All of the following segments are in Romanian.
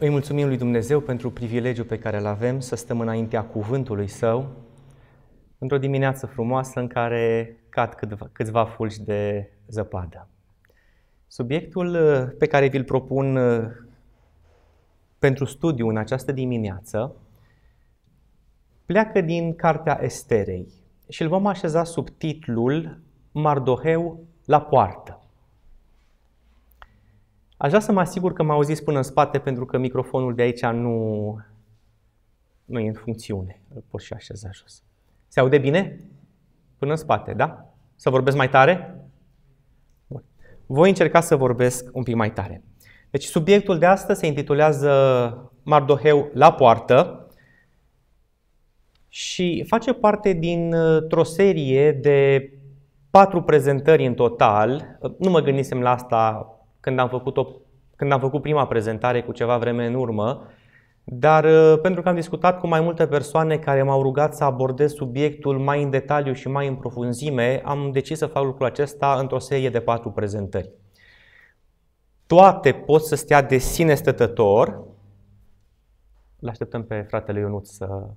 Îi mulțumim lui Dumnezeu pentru privilegiul pe care îl avem să stăm înaintea cuvântului Său într-o dimineață frumoasă în care cad câțiva, câțiva fulgi de zăpadă. Subiectul uh, pe care vi-l propun uh, pentru studiu în această dimineață pleacă din Cartea Esterei și îl vom așeza sub titlul Mardoheu la poartă. Aș vrea să mă asigur că mă auziți până în spate pentru că microfonul de aici nu, nu e în funcțiune. Îl pot și așeza jos. Se aude bine? Până în spate, da? Să vorbesc mai tare? Bun. Voi încerca să vorbesc un pic mai tare. Deci subiectul de astăzi se intitulează Mardoheu la poartă și face parte dintr-o serie de patru prezentări în total. Nu mă gândisem la asta când am făcut, o, când am făcut prima prezentare cu ceva vreme în urmă, dar uh, pentru că am discutat cu mai multe persoane care m-au rugat să abordez subiectul mai în detaliu și mai în profunzime, am decis să fac lucrul acesta într-o serie de patru prezentări. Toate pot să stea de sine stătător. Îl așteptăm pe fratele Ionut să...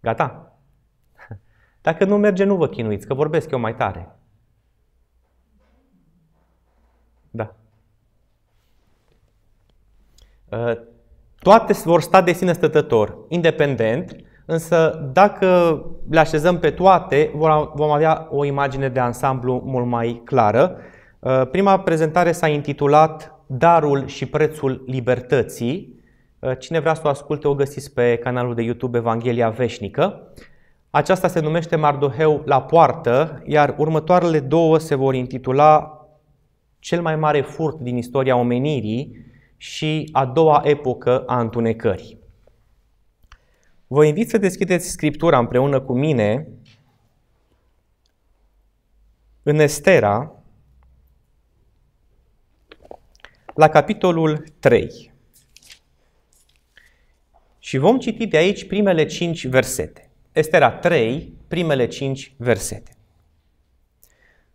Gata? Dacă nu merge, nu vă chinuiți, că vorbesc eu mai tare. Da. Uh, toate vor sta de sine stătător, independent, însă dacă le așezăm pe toate, vom avea o imagine de ansamblu mult mai clară. Uh, prima prezentare s-a intitulat Darul și prețul libertății. Uh, cine vrea să o asculte, o găsiți pe canalul de YouTube Evanghelia Veșnică. Aceasta se numește Mardoheu la poartă, iar următoarele două se vor intitula Cel mai mare furt din istoria omenirii și a doua epocă a întunecării. Vă invit să deschideți Scriptura împreună cu mine în Estera, la capitolul 3. Și vom citi de aici primele 5 versete. Estera 3, primele 5 versete.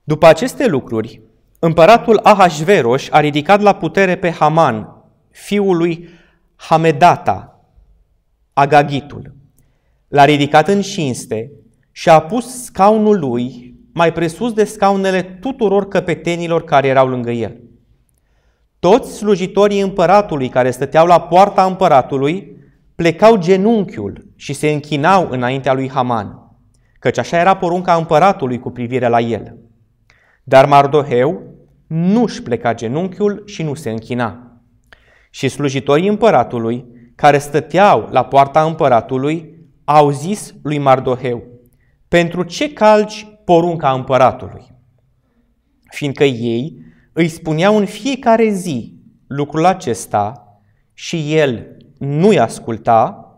După aceste lucruri, împăratul Ahasveros a ridicat la putere pe Haman, fiul lui Hamedata, Agagitul. L-a ridicat în cinste și a pus scaunul lui mai presus de scaunele tuturor căpetenilor care erau lângă el. Toți slujitorii împăratului care stăteau la poarta împăratului plecau genunchiul și se închinau înaintea lui Haman, căci așa era porunca împăratului cu privire la el. Dar Mardoheu nu-și pleca genunchiul și nu se închina. Și slujitorii împăratului, care stăteau la poarta împăratului, au zis lui Mardoheu, pentru ce calci porunca împăratului? Fiindcă ei îi spuneau în fiecare zi lucrul acesta și el nu-i asculta,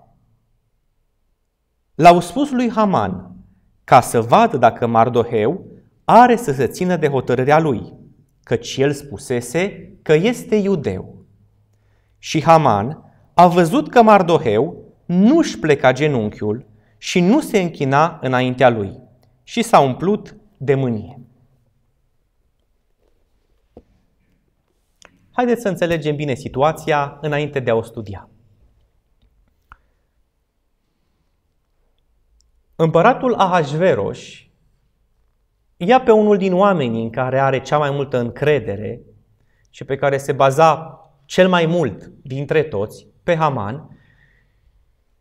l-au spus lui Haman ca să vadă dacă Mardoheu are să se țină de hotărârea lui, căci el spusese că este iudeu. Și Haman a văzut că Mardoheu nu-și pleca genunchiul și nu se închina înaintea lui și s-a umplut de mânie. Haideți să înțelegem bine situația înainte de a o studia. Împăratul Ahasveros ia pe unul din oamenii în care are cea mai multă încredere și pe care se baza cel mai mult dintre toți, pe Haman,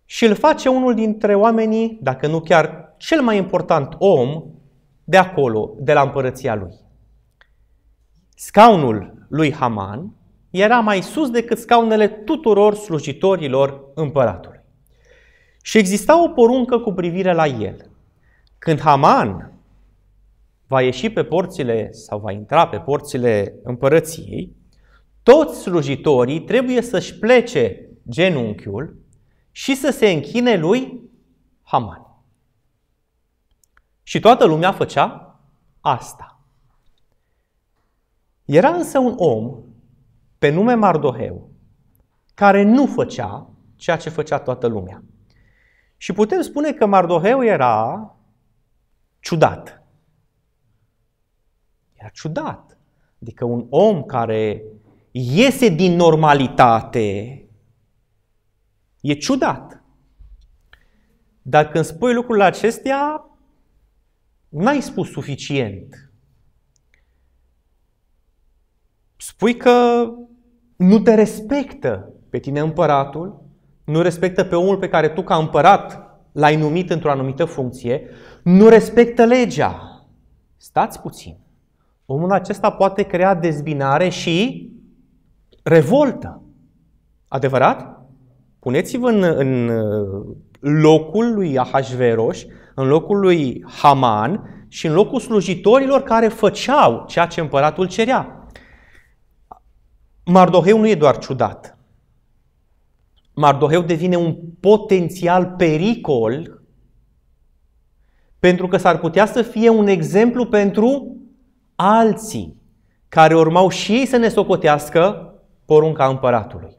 și îl face unul dintre oamenii, dacă nu chiar cel mai important om de acolo, de la împărăția lui. Scaunul lui Haman era mai sus decât scaunele tuturor slujitorilor împăratului. Și exista o poruncă cu privire la el. Când Haman va ieși pe porțile sau va intra pe porțile împărăției, toți slujitorii trebuie să-și plece genunchiul și să se închine lui Haman. Și toată lumea făcea asta. Era însă un om pe nume Mardoheu care nu făcea ceea ce făcea toată lumea. Și putem spune că Mardoheu era ciudat. Era ciudat. Adică un om care iese din normalitate E ciudat. Dar când spui lucrurile acestea, n-ai spus suficient. Spui că nu te respectă pe tine împăratul, nu respectă pe omul pe care tu ca împărat l-ai numit într-o anumită funcție, nu respectă legea. Stați puțin. Omul acesta poate crea dezbinare și revoltă. Adevărat? Puneți-vă în, în locul lui Ahasveros, în locul lui Haman și în locul slujitorilor care făceau ceea ce împăratul cerea. Mardoheu nu e doar ciudat. Mardoheu devine un potențial pericol pentru că s-ar putea să fie un exemplu pentru alții care urmau și ei să ne socotească porunca împăratului.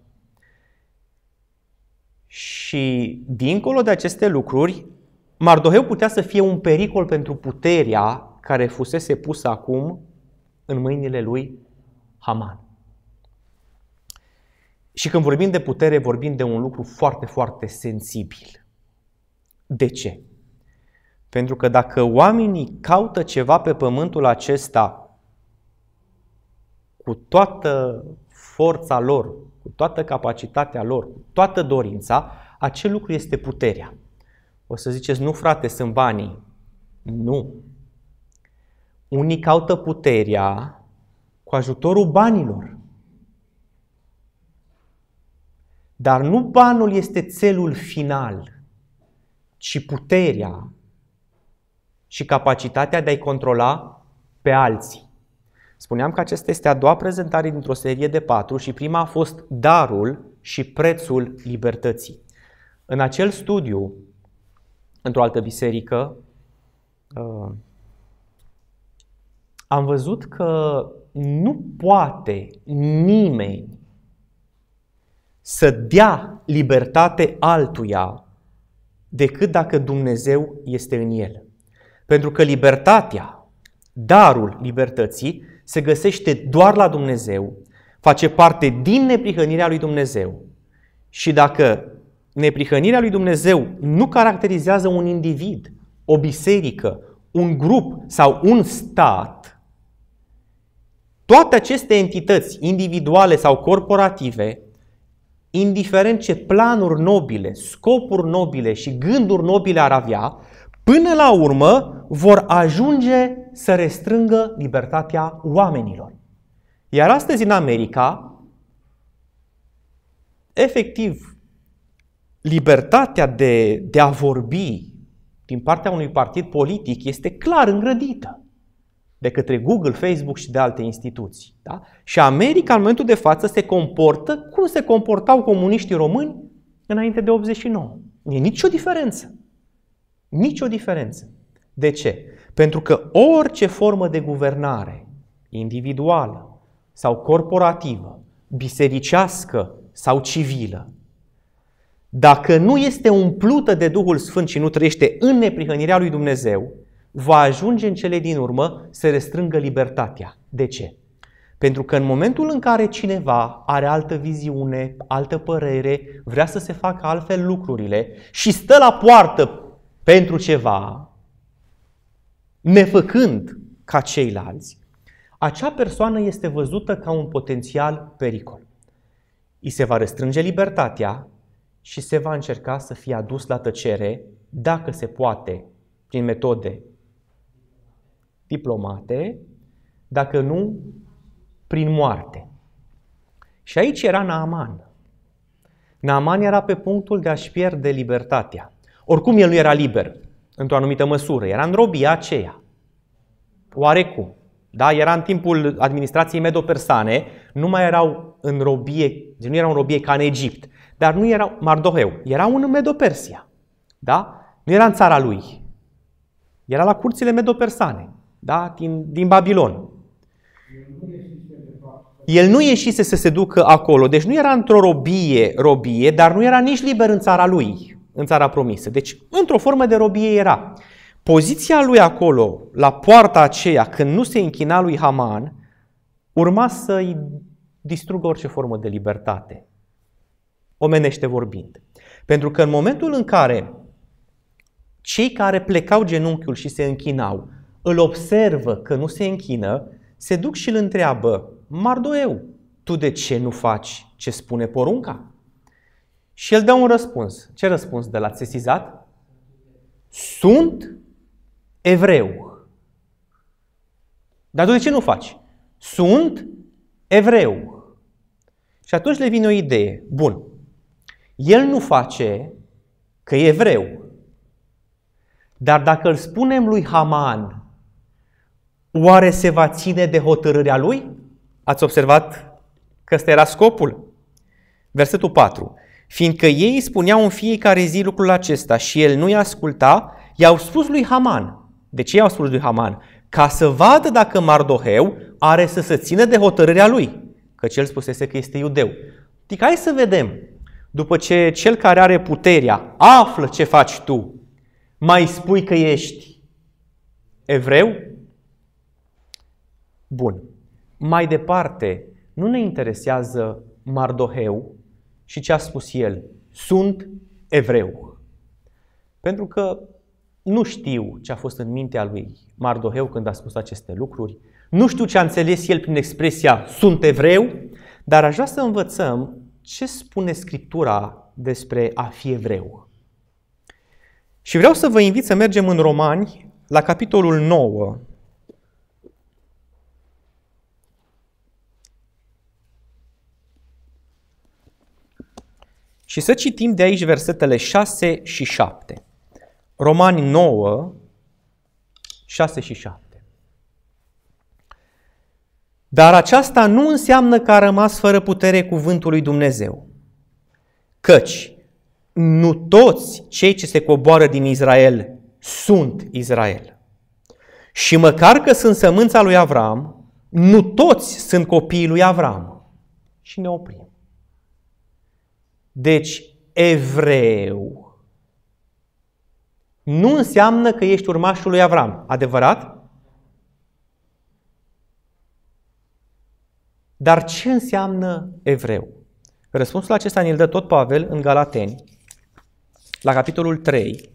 Și dincolo de aceste lucruri, Mardoheu putea să fie un pericol pentru puterea care fusese pusă acum în mâinile lui Haman. Și când vorbim de putere, vorbim de un lucru foarte, foarte sensibil. De ce? Pentru că dacă oamenii caută ceva pe pământul acesta cu toată forța lor, cu toată capacitatea lor, cu toată dorința, acel lucru este puterea. O să ziceți, nu frate, sunt banii. Nu. Unii caută puterea cu ajutorul banilor. Dar nu banul este țelul final, ci puterea și capacitatea de a-i controla pe alții. Spuneam că acesta este a doua prezentare dintr-o serie de patru și prima a fost darul și prețul libertății. În acel studiu, într-o altă biserică, uh, am văzut că nu poate nimeni să dea libertate altuia decât dacă Dumnezeu este în el. Pentru că libertatea, darul libertății, se găsește doar la Dumnezeu, face parte din neprihănirea lui Dumnezeu. Și dacă neprihănirea lui Dumnezeu nu caracterizează un individ, o biserică, un grup sau un stat, toate aceste entități individuale sau corporative indiferent ce planuri nobile, scopuri nobile și gânduri nobile ar avea, până la urmă vor ajunge să restrângă libertatea oamenilor. Iar astăzi în America, efectiv, libertatea de, de a vorbi din partea unui partid politic este clar îngrădită de către Google, Facebook și de alte instituții. Da? Și America, în momentul de față, se comportă cum se comportau comuniștii români înainte de 89. Nu e nicio diferență. Nicio diferență. De ce? Pentru că orice formă de guvernare, individuală sau corporativă, bisericească sau civilă, dacă nu este umplută de Duhul Sfânt și nu trăiește în neprihănirea lui Dumnezeu, va ajunge în cele din urmă să restrângă libertatea. De ce? Pentru că în momentul în care cineva are altă viziune, altă părere, vrea să se facă altfel lucrurile și stă la poartă pentru ceva, nefăcând ca ceilalți, acea persoană este văzută ca un potențial pericol. I se va restrânge libertatea și se va încerca să fie adus la tăcere, dacă se poate, prin metode diplomate, dacă nu prin moarte. Și aici era Naaman. Naaman era pe punctul de a-și pierde libertatea. Oricum el nu era liber, într-o anumită măsură. Era în robia aceea. Oarecum. Da? Era în timpul administrației medo-persane, nu mai erau în robie, nu erau în robie ca în Egipt, dar nu erau Mardoheu, erau în Medo-Persia. Da? Nu era în țara lui. Era la curțile medo-persane da? din, din Babilon. El nu ieșise să se ducă acolo, deci nu era într-o robie, robie, dar nu era nici liber în țara lui, în țara promisă. Deci, într-o formă de robie era. Poziția lui acolo, la poarta aceea, când nu se închina lui Haman, urma să-i distrugă orice formă de libertate, omenește vorbind. Pentru că în momentul în care cei care plecau genunchiul și se închinau, îl observă că nu se închină, se duc și îl întreabă, Mardoeu, tu de ce nu faci ce spune porunca? Și el dă un răspuns. Ce răspuns de la sesizat? Sunt evreu. Dar tu de ce nu faci? Sunt evreu. Și atunci le vine o idee. Bun. El nu face că e evreu. Dar dacă îl spunem lui Haman, oare se va ține de hotărârea lui? Ați observat că ăsta era scopul? Versetul 4. Fiindcă ei spuneau în fiecare zi lucrul acesta și el nu-i asculta, i-au spus lui Haman. De ce i-au spus lui Haman? Ca să vadă dacă Mardoheu are să se țină de hotărârea lui. Că cel spusese că este iudeu. Adică hai să vedem. După ce cel care are puterea află ce faci tu, mai spui că ești evreu? Bun. Mai departe, nu ne interesează Mardoheu și ce a spus el. Sunt evreu. Pentru că nu știu ce a fost în mintea lui Mardoheu când a spus aceste lucruri. Nu știu ce a înțeles el prin expresia sunt evreu, dar aș vrea să învățăm ce spune Scriptura despre a fi evreu. Și vreau să vă invit să mergem în Romani, la capitolul 9, Și să citim de aici versetele 6 și 7. Romani 9, 6 și 7. Dar aceasta nu înseamnă că a rămas fără putere cuvântul lui Dumnezeu. Căci nu toți cei ce se coboară din Israel sunt Israel. Și măcar că sunt sămânța lui Avram, nu toți sunt copiii lui Avram. Și ne oprim. Deci, evreu nu înseamnă că ești urmașul lui Avram. Adevărat? Dar ce înseamnă evreu? Răspunsul acesta ne-l dă tot Pavel în Galateni, la capitolul 3.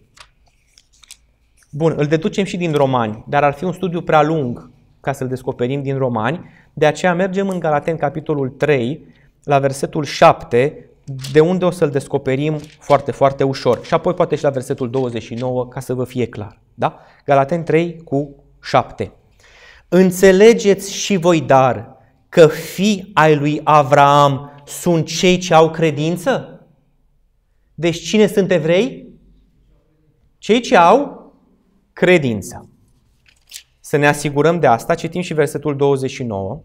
Bun, îl deducem și din Romani, dar ar fi un studiu prea lung ca să-l descoperim din Romani. De aceea mergem în Galateni, capitolul 3, la versetul 7, de unde o să-l descoperim foarte, foarte ușor. Și apoi poate și la versetul 29 ca să vă fie clar. Da? Galaten 3 cu 7. Înțelegeți și voi dar că fii ai lui Avraam sunt cei ce au credință? Deci cine sunt evrei? Cei ce au credință. Să ne asigurăm de asta, citim și versetul 29.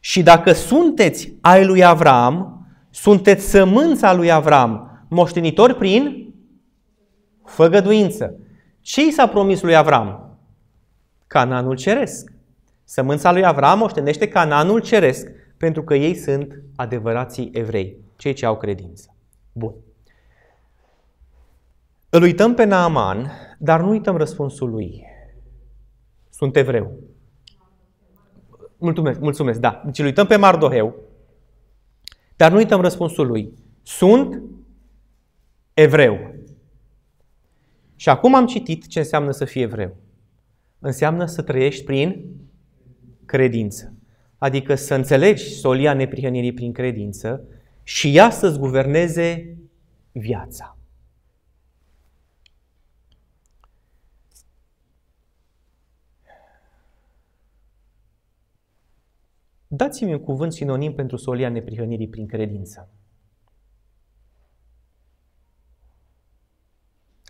Și dacă sunteți ai lui Avram, sunteți sămânța lui Avram, moștenitori prin făgăduință. Ce i s-a promis lui Avram? Cananul ceresc. Sămânța lui Avram moștenește Cananul ceresc, pentru că ei sunt adevărații evrei, cei ce au credință. Bun. Îl uităm pe Naaman, dar nu uităm răspunsul lui. Sunt evreu. Mulțumesc, mulțumesc, da. Deci îl uităm pe Mardoheu, dar nu uităm răspunsul lui. Sunt evreu. Și acum am citit ce înseamnă să fii evreu. Înseamnă să trăiești prin credință. Adică să înțelegi solia neprihănirii prin credință și ea să-ți guverneze viața. Dați-mi un cuvânt sinonim pentru solia neprihănirii prin credință.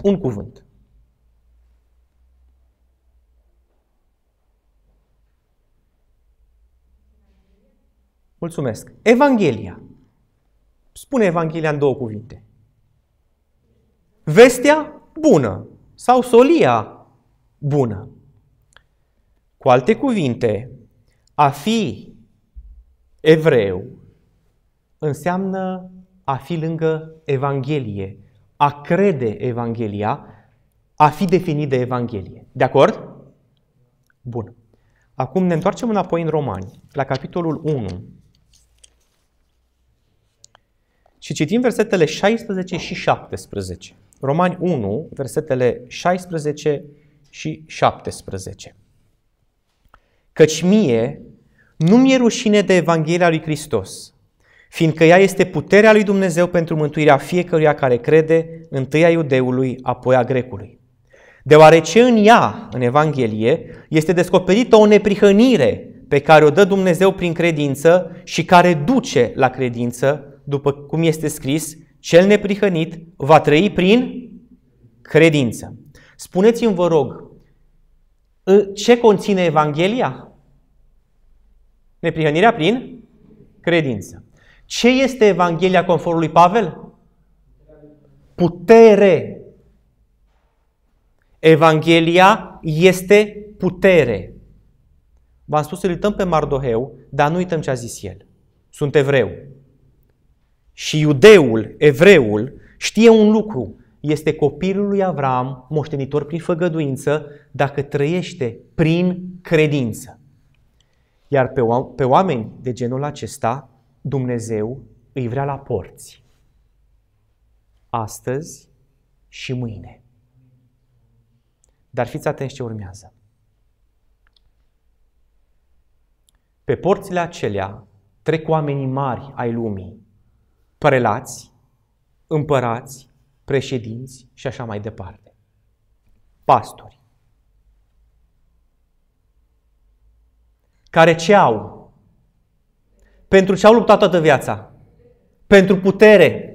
Un cuvânt. Mulțumesc. Evanghelia. Spune Evanghelia în două cuvinte. Vestea bună sau solia bună. Cu alte cuvinte, a fi evreu înseamnă a fi lângă Evanghelie, a crede Evanghelia, a fi definit de Evanghelie. De acord? Bun. Acum ne întoarcem înapoi în Romani, la capitolul 1. Și citim versetele 16 și 17. Romani 1, versetele 16 și 17. Căci mie nu mi-e rușine de Evanghelia lui Hristos, fiindcă ea este puterea lui Dumnezeu pentru mântuirea fiecăruia care crede, întâi a iudeului, apoi a grecului. Deoarece în ea, în Evanghelie, este descoperită o neprihănire pe care o dă Dumnezeu prin credință și care duce la credință, după cum este scris, cel neprihănit va trăi prin credință. Spuneți-mi, vă rog, ce conține Evanghelia? Neprihănirea prin credință. Ce este Evanghelia conform lui Pavel? Putere. Evanghelia este putere. V-am spus să uităm pe Mardoheu, dar nu uităm ce a zis el. Sunt evreu. Și iudeul, evreul, știe un lucru. Este copilul lui Avram, moștenitor prin făgăduință, dacă trăiește prin credință. Iar pe, pe oameni de genul acesta, Dumnezeu îi vrea la porți. Astăzi și mâine. Dar fiți atenți ce urmează. Pe porțile acelea trec oamenii mari ai lumii, prelați, împărați, președinți și așa mai departe. Pastori. Care ce au? Pentru ce au luptat toată viața? Pentru putere.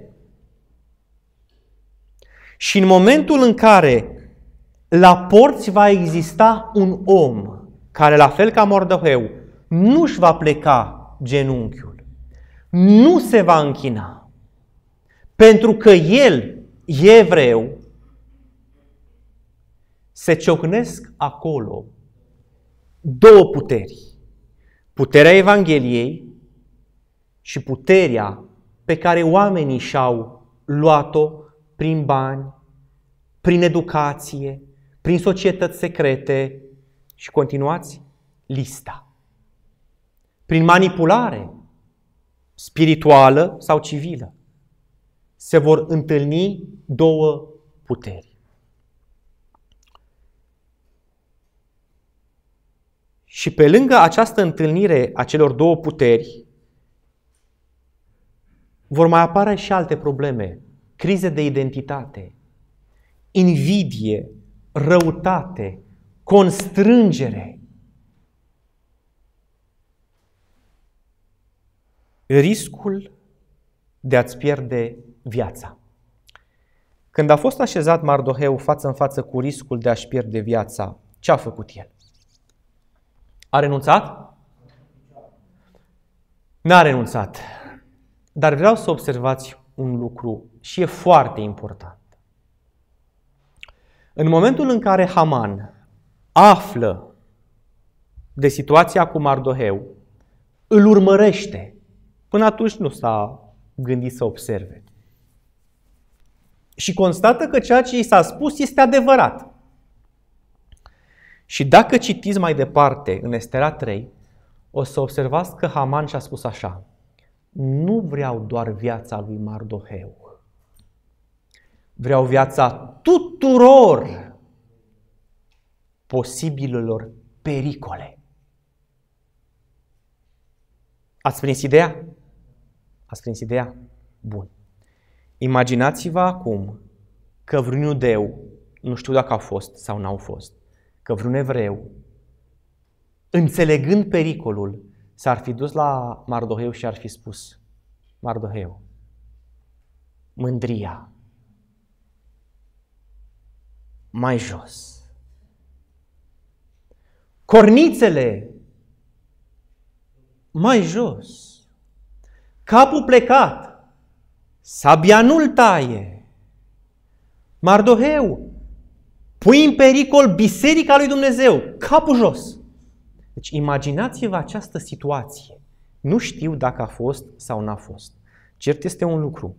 Și în momentul în care la porți va exista un om care, la fel ca Mordăheu, nu-și va pleca genunchiul, nu se va închina, pentru că el e evreu, se ciocnesc acolo două puteri. Puterea Evangheliei și puterea pe care oamenii și-au luat-o prin bani, prin educație, prin societăți secrete și continuați lista. Prin manipulare spirituală sau civilă se vor întâlni două puteri. Și pe lângă această întâlnire a celor două puteri, vor mai apare și alte probleme, crize de identitate, invidie, răutate, constrângere. Riscul de a-ți pierde viața. Când a fost așezat Mardoheu față în față cu riscul de a-și pierde viața, ce a făcut el? A renunțat? N-a renunțat. Dar vreau să observați un lucru și e foarte important. În momentul în care Haman află de situația cu Mardoheu, îl urmărește. Până atunci nu s-a gândit să observe. Și constată că ceea ce i s-a spus este adevărat. Și dacă citiți mai departe în Estera 3, o să observați că Haman și-a spus așa, nu vreau doar viața lui Mardoheu, Vreau viața tuturor posibilelor pericole. Ați prins ideea? Ați prins ideea? Bun. Imaginați-vă acum că vreun iudeu, nu știu dacă au fost sau n-au fost, că vreun evreu, înțelegând pericolul, s-ar fi dus la Mardoheu și ar fi spus, Mardoheu, mândria, mai jos. Cornițele mai jos. Capul plecat. Sabia nu-l taie. Mardoheu, pui în pericol biserica lui Dumnezeu, capul jos. Deci imaginați-vă această situație. Nu știu dacă a fost sau n-a fost. Cert este un lucru.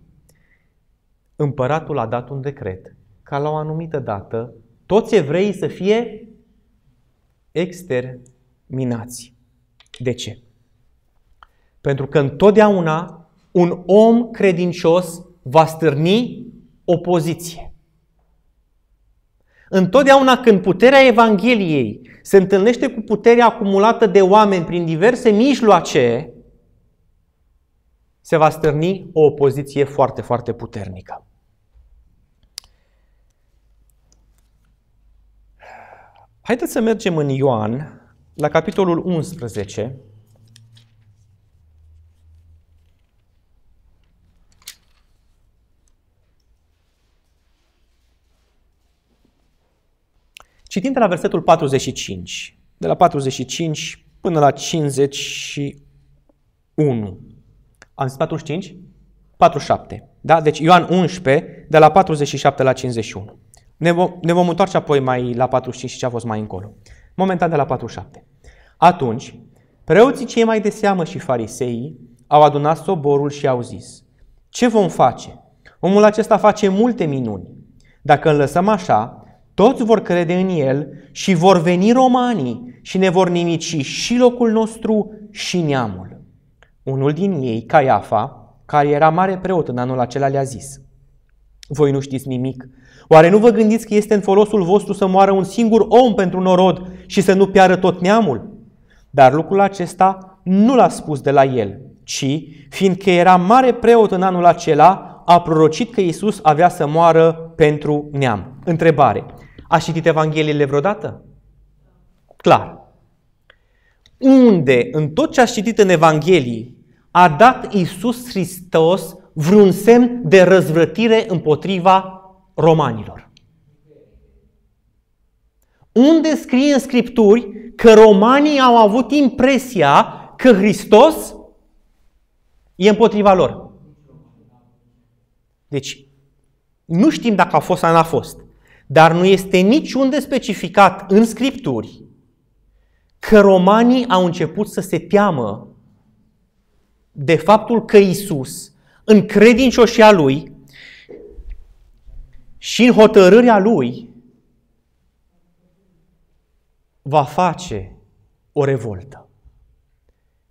Împăratul a dat un decret ca la o anumită dată toți evreii să fie exterminați. De ce? Pentru că întotdeauna un om credincios va stârni opoziție. Întotdeauna când puterea Evangheliei se întâlnește cu puterea acumulată de oameni prin diverse mijloace, se va stârni o opoziție foarte, foarte puternică. Haideți să mergem în Ioan, la capitolul 11. Citim de la versetul 45, de la 45 până la 51. Am zis 45? 47. Da? Deci Ioan 11, de la 47 la 51. Ne vom, ne vom întoarce apoi mai la 45 și ce a fost mai încolo. Momentan de la 47. Atunci, preoții cei mai de seamă și fariseii au adunat soborul și au zis, ce vom face? Omul acesta face multe minuni. Dacă îl lăsăm așa, toți vor crede în el și vor veni romanii și ne vor nimici și locul nostru și neamul. Unul din ei, Caiafa, care era mare preot în anul acela, le-a zis, Voi nu știți nimic. Oare nu vă gândiți că este în folosul vostru să moară un singur om pentru norod și să nu piară tot neamul? Dar lucrul acesta nu l-a spus de la el, ci, fiindcă era mare preot în anul acela, a prorocit că Iisus avea să moară pentru neam. Întrebare. A citit Evangheliile vreodată? Clar. Unde, în tot ce a citit în Evanghelii, a dat Iisus Hristos vreun semn de răzvrătire împotriva romanilor? Unde scrie în Scripturi că romanii au avut impresia că Hristos e împotriva lor? Deci, nu știm dacă a fost sau n-a fost, dar nu este niciunde specificat în Scripturi că romanii au început să se teamă de faptul că Isus, în credincioșia lui și în hotărârea lui, va face o revoltă.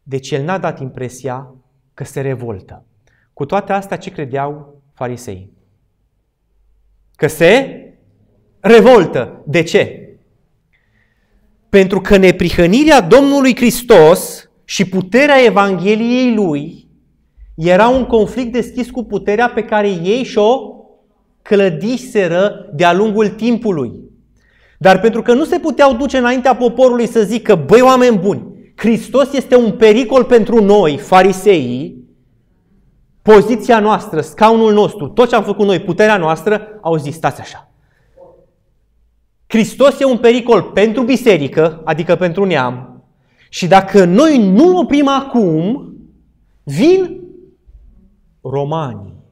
Deci el n-a dat impresia că se revoltă. Cu toate astea, ce credeau farisei? Că se revoltă. De ce? Pentru că neprihănirea Domnului Hristos și puterea Evangheliei Lui era un conflict deschis cu puterea pe care ei și-o clădiseră de-a lungul timpului. Dar pentru că nu se puteau duce înaintea poporului să zică, băi oameni buni, Hristos este un pericol pentru noi, fariseii, poziția noastră, scaunul nostru, tot ce am făcut noi, puterea noastră, au zis, stați așa. Hristos e un pericol pentru biserică, adică pentru neam, și dacă noi nu oprim acum, vin romanii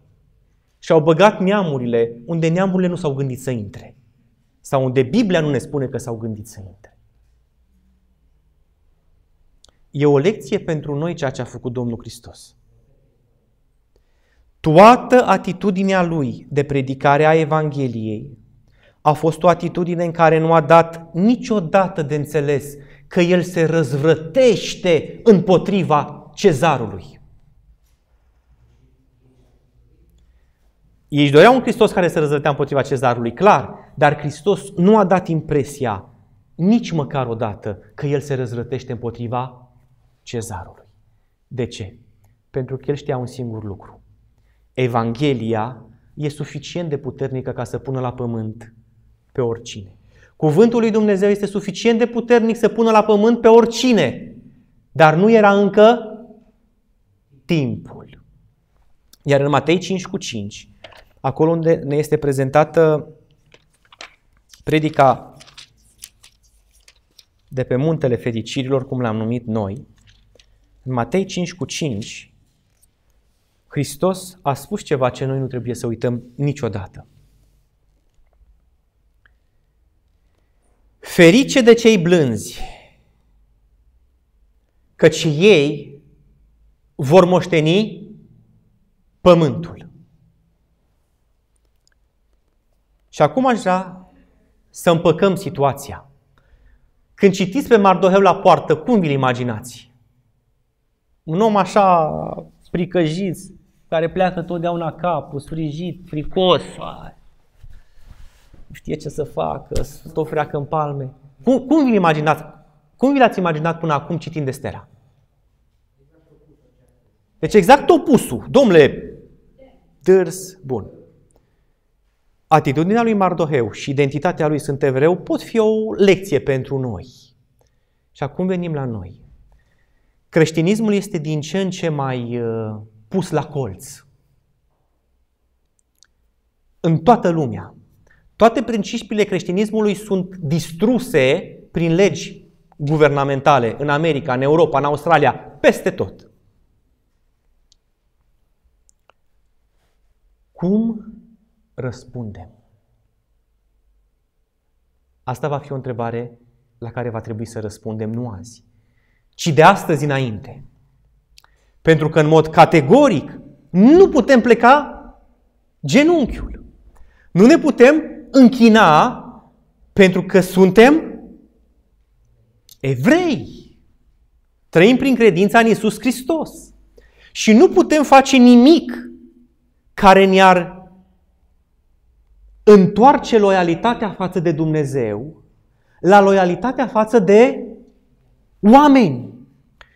și au băgat neamurile unde neamurile nu s-au gândit să intre. Sau unde Biblia nu ne spune că s-au gândit să intre. E o lecție pentru noi ceea ce a făcut Domnul Hristos. Toată atitudinea lui de predicare a Evangheliei a fost o atitudine în care nu a dat niciodată de înțeles că el se răzvrătește împotriva cezarului. Ei își doreau un Hristos care se răzvrătea împotriva cezarului, clar, dar Hristos nu a dat impresia nici măcar o dată că el se răzvrătește împotriva cezarului. De ce? Pentru că el știa un singur lucru. Evanghelia e suficient de puternică ca să pună la pământ pe oricine. Cuvântul lui Dumnezeu este suficient de puternic să pună la pământ pe oricine, dar nu era încă timpul. Iar în Matei 5 cu 5, acolo unde ne este prezentată predica de pe muntele fericirilor, cum l-am numit noi, în Matei 5 cu 5, Hristos a spus ceva ce noi nu trebuie să uităm niciodată. Ferice de cei blânzi, căci ei vor moșteni pământul. Și acum aș vrea să împăcăm situația. Când citiți pe Mardoheu la poartă, cum vi-l imaginați? Un om așa pricăjit, care pleacă totdeauna capul, sfrijit, fricos, nu știe ce să facă, tot freacă în palme. Cum, cum vi imaginați? Cum vi l-ați imaginat până acum citind Estera? Deci exact opusul. Domnule, dârs, bun. Atitudinea lui Mardoheu și identitatea lui sunt evreu pot fi o lecție pentru noi. Și acum venim la noi. Creștinismul este din ce în ce mai uh, pus la colț. În toată lumea. Toate principiile creștinismului sunt distruse prin legi guvernamentale în America, în Europa, în Australia, peste tot. Cum răspundem? Asta va fi o întrebare la care va trebui să răspundem nu azi, ci de astăzi înainte. Pentru că în mod categoric nu putem pleca genunchiul. Nu ne putem închina pentru că suntem evrei. Trăim prin credința în Isus Hristos. Și nu putem face nimic care ne-ar întoarce loialitatea față de Dumnezeu la loialitatea față de oameni.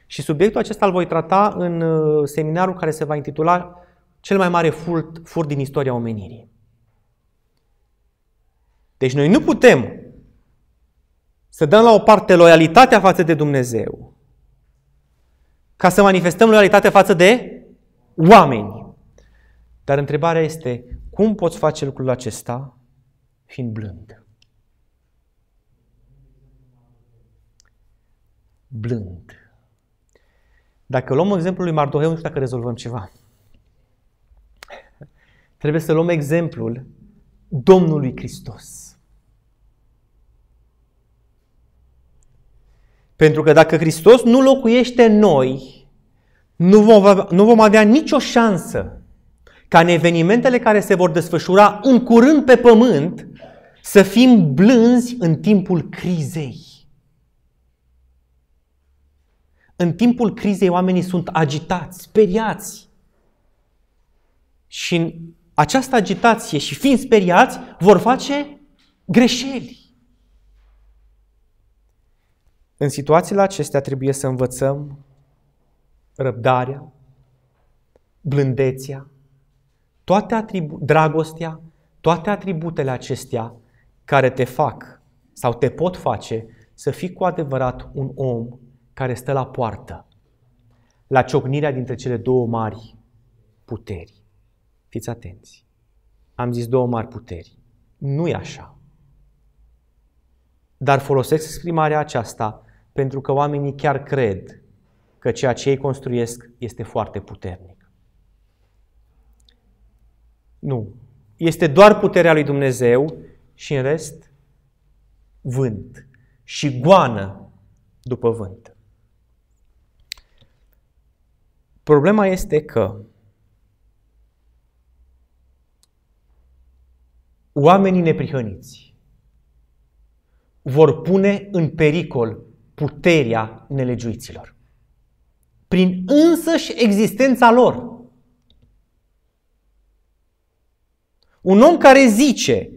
Și subiectul acesta îl voi trata în uh, seminarul care se va intitula Cel mai mare furt, furt din istoria omenirii. Deci noi nu putem să dăm la o parte loialitatea față de Dumnezeu ca să manifestăm loialitatea față de oameni. Dar întrebarea este, cum poți face lucrul acesta fiind blând? Blând. Dacă luăm exemplul lui Mardoheu, nu știu dacă rezolvăm ceva. Trebuie să luăm exemplul Domnului Hristos. Pentru că dacă Hristos nu locuiește în noi, nu vom, avea, nu vom avea nicio șansă ca în evenimentele care se vor desfășura în curând pe pământ să fim blânzi în timpul crizei. În timpul crizei oamenii sunt agitați, speriați. Și în această agitație și fiind speriați, vor face greșeli. În situațiile acestea trebuie să învățăm răbdarea, blândețea, toate atribu- dragostea, toate atributele acestea care te fac sau te pot face să fii cu adevărat un om care stă la poartă, la ciocnirea dintre cele două mari puteri. Fiți atenți. Am zis două mari puteri. Nu e așa. Dar folosesc exprimarea aceasta pentru că oamenii chiar cred că ceea ce ei construiesc este foarte puternic. Nu. Este doar puterea lui Dumnezeu și în rest vânt și goană după vânt. Problema este că oamenii neprihăniți vor pune în pericol puterea nelegiuiților. Prin însăși existența lor. Un om care zice,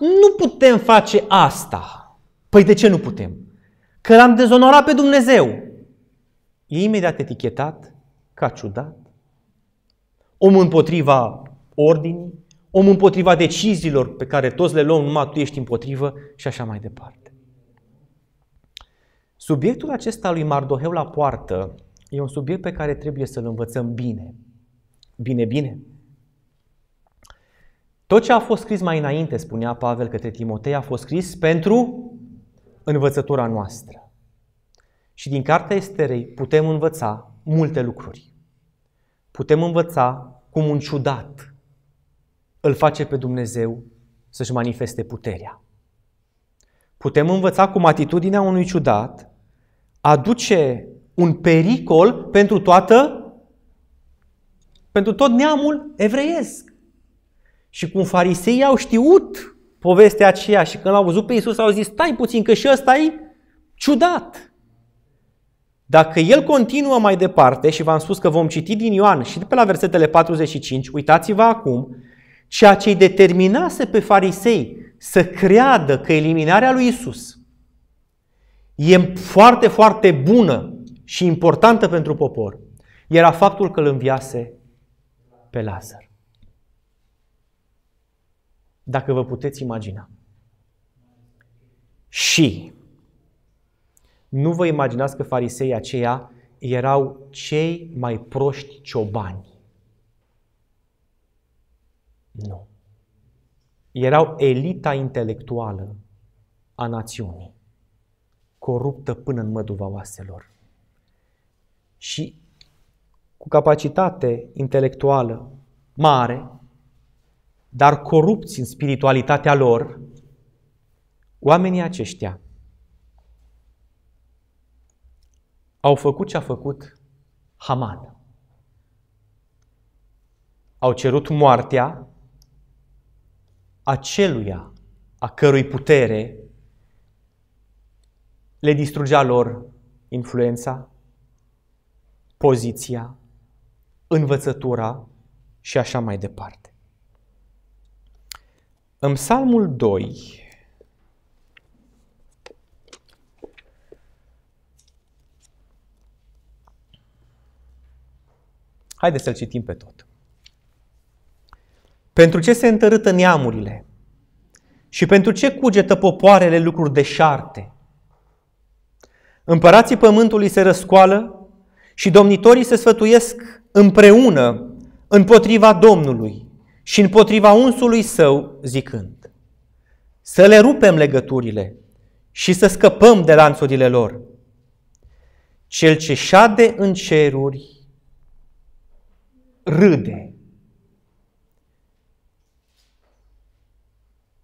nu putem face asta. Păi de ce nu putem? Că l-am dezonorat pe Dumnezeu. E imediat etichetat ca ciudat. Om împotriva ordinii, om împotriva deciziilor pe care toți le luăm, numai tu ești împotrivă și așa mai departe. Subiectul acesta lui Mardoheu la poartă e un subiect pe care trebuie să-l învățăm bine. Bine, bine. Tot ce a fost scris mai înainte, spunea Pavel către Timotei, a fost scris pentru învățătura noastră. Și din cartea Esterei putem învăța multe lucruri. Putem învăța cum un ciudat îl face pe Dumnezeu să-și manifeste puterea. Putem învăța cum atitudinea unui ciudat aduce un pericol pentru toată pentru tot neamul evreiesc. Și cum fariseii au știut povestea aceea și când l-au văzut pe Isus au zis, stai puțin că și ăsta e ciudat. Dacă el continuă mai departe, și v-am spus că vom citi din Ioan și de pe la versetele 45, uitați-vă acum, ceea ce îi determinase pe farisei să creadă că eliminarea lui Isus e foarte, foarte bună și importantă pentru popor, era faptul că îl înviase pe Lazar. Dacă vă puteți imagina. Și nu vă imaginați că farisei aceia erau cei mai proști ciobani. Nu. Erau elita intelectuală a națiunii, coruptă până în măduva oaselor. Și cu capacitate intelectuală mare, dar corupți în spiritualitatea lor, oamenii aceștia au făcut ce a făcut Haman. Au cerut moartea aceluia a cărui putere le distrugea lor influența, poziția, învățătura și așa mai departe. În Psalmul 2, Haideți să-l citim pe tot. Pentru ce se întărâtă neamurile și pentru ce cugetă popoarele lucruri deșarte? Împărații pământului se răscoală și domnitorii se sfătuiesc împreună împotriva Domnului și împotriva unsului său, zicând, să le rupem legăturile și să scăpăm de lanțurile lor. Cel ce șade în ceruri râde.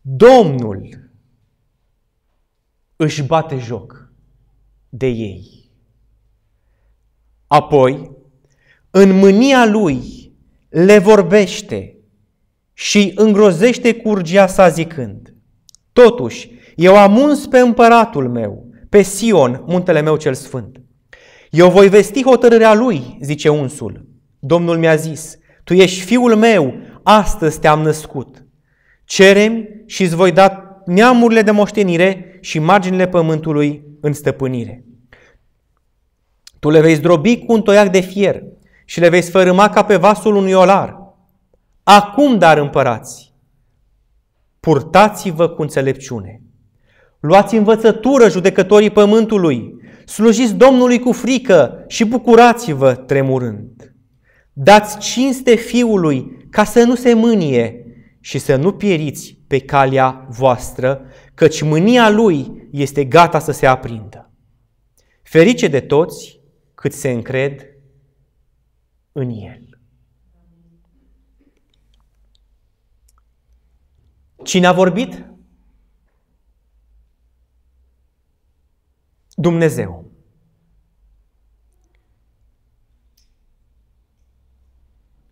Domnul își bate joc de ei. Apoi, în mânia lui le vorbește și îngrozește curgia sa zicând, Totuși, eu am uns pe împăratul meu, pe Sion, muntele meu cel sfânt. Eu voi vesti hotărârea lui, zice unsul, Domnul mi-a zis, tu ești fiul meu, astăzi te-am născut. Cerem și îți voi da neamurile de moștenire și marginile pământului în stăpânire. Tu le vei zdrobi cu un toiac de fier și le vei sfărâma ca pe vasul unui olar. Acum, dar împărați, purtați-vă cu înțelepciune. Luați învățătură judecătorii pământului, slujiți Domnului cu frică și bucurați-vă tremurând. Dați cinste Fiului ca să nu se mânie și să nu pieriți pe calea voastră, căci mânia Lui este gata să se aprindă. Ferice de toți cât se încred în El. Cine a vorbit? Dumnezeu.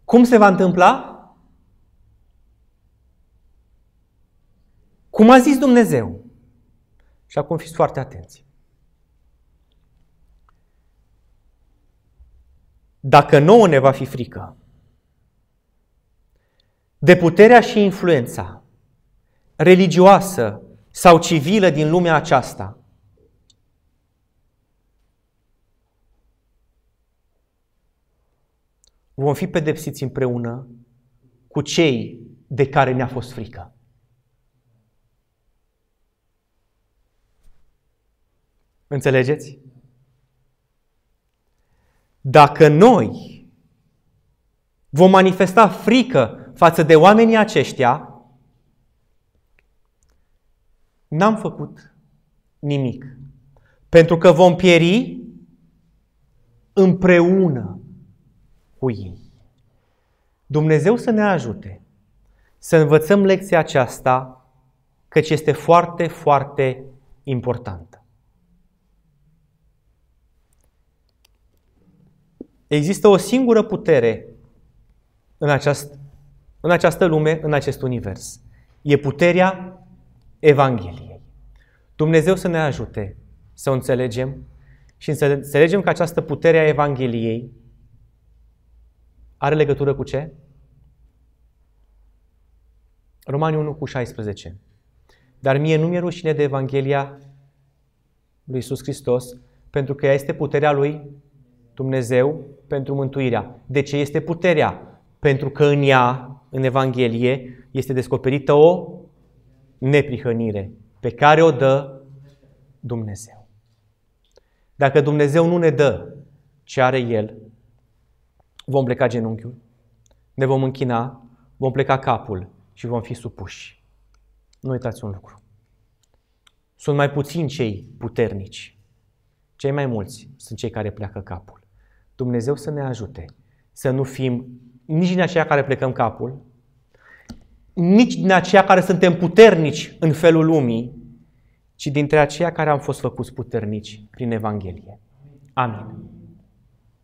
Cum se va întâmpla? Cum a zis Dumnezeu. Și acum fiți foarte atenți. Dacă nouă ne va fi frică de puterea și influența religioasă sau civilă din lumea aceasta, vom fi pedepsiți împreună cu cei de care ne-a fost frică. Înțelegeți? Dacă noi vom manifesta frică față de oamenii aceștia, n-am făcut nimic. Pentru că vom pieri împreună cu ei. Dumnezeu să ne ajute să învățăm lecția aceasta, căci este foarte, foarte importantă. Există o singură putere în, aceast, în această lume, în acest univers. E puterea Evangheliei. Dumnezeu să ne ajute să o înțelegem și să înțelegem că această putere a Evangheliei are legătură cu ce? Romani 1 cu 16. Dar mie nu mi-e rușine de Evanghelia lui Iisus Hristos, pentru că ea este puterea lui Dumnezeu pentru mântuirea. De ce este puterea? Pentru că în ea, în Evanghelie, este descoperită o neprihănire pe care o dă Dumnezeu. Dacă Dumnezeu nu ne dă ce are El, vom pleca genunchiul, ne vom închina, vom pleca capul și vom fi supuși. Nu uitați un lucru. Sunt mai puțini cei puternici. Cei mai mulți sunt cei care pleacă capul. Dumnezeu să ne ajute să nu fim nici din aceia care plecăm capul, nici din aceia care suntem puternici în felul lumii, ci dintre aceia care am fost făcuți puternici prin Evanghelie. Amin.